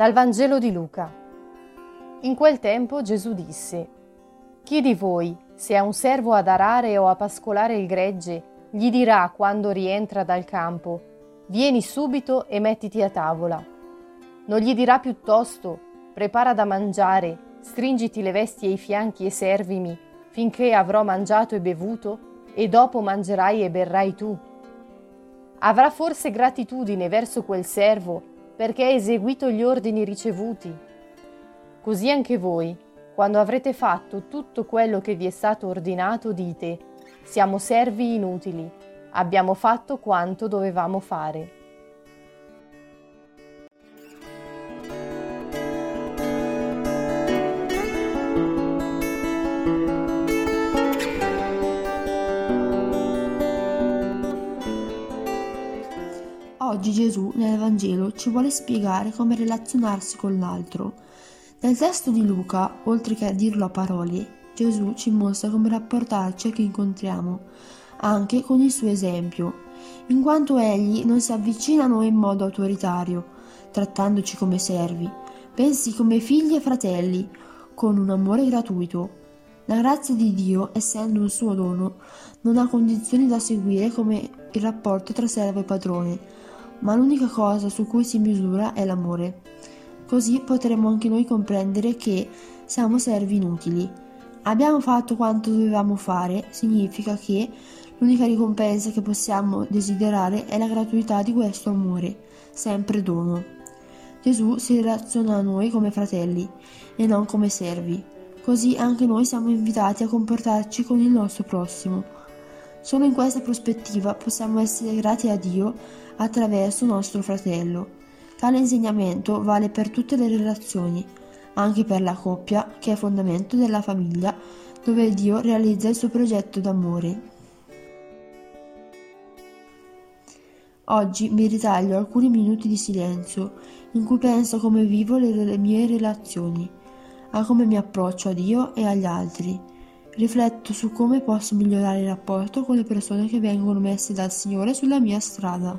Dal Vangelo di Luca. In quel tempo Gesù disse, Chi di voi, se ha un servo ad arare o a pascolare il gregge, gli dirà quando rientra dal campo, Vieni subito e mettiti a tavola. Non gli dirà piuttosto, Prepara da mangiare, stringiti le vesti ai fianchi e servimi, finché avrò mangiato e bevuto, e dopo mangerai e berrai tu. Avrà forse gratitudine verso quel servo perché ha eseguito gli ordini ricevuti. Così anche voi, quando avrete fatto tutto quello che vi è stato ordinato, dite, siamo servi inutili, abbiamo fatto quanto dovevamo fare. Oggi Gesù nel Vangelo ci vuole spiegare come relazionarsi con l'altro. Nel testo di Luca, oltre che a dirlo a parole, Gesù ci mostra come rapportarci a chi incontriamo, anche con il suo esempio, in quanto egli non si avvicina a noi in modo autoritario, trattandoci come servi, bensì come figli e fratelli, con un amore gratuito. La grazia di Dio, essendo un suo dono, non ha condizioni da seguire come il rapporto tra servo e padrone, ma l'unica cosa su cui si misura è l'amore. Così potremo anche noi comprendere che siamo servi inutili. Abbiamo fatto quanto dovevamo fare, significa che l'unica ricompensa che possiamo desiderare è la gratuità di questo amore, sempre dono. Gesù si relaziona a noi come fratelli e non come servi. Così anche noi siamo invitati a comportarci con il nostro prossimo. Solo in questa prospettiva possiamo essere grati a Dio attraverso nostro fratello. Tale insegnamento vale per tutte le relazioni, anche per la coppia, che è fondamento della famiglia, dove Dio realizza il suo progetto d'amore. Oggi mi ritaglio alcuni minuti di silenzio in cui penso come vivo le, le mie relazioni, a come mi approccio a Dio e agli altri. Rifletto su come posso migliorare il rapporto con le persone che vengono messe dal Signore sulla mia strada.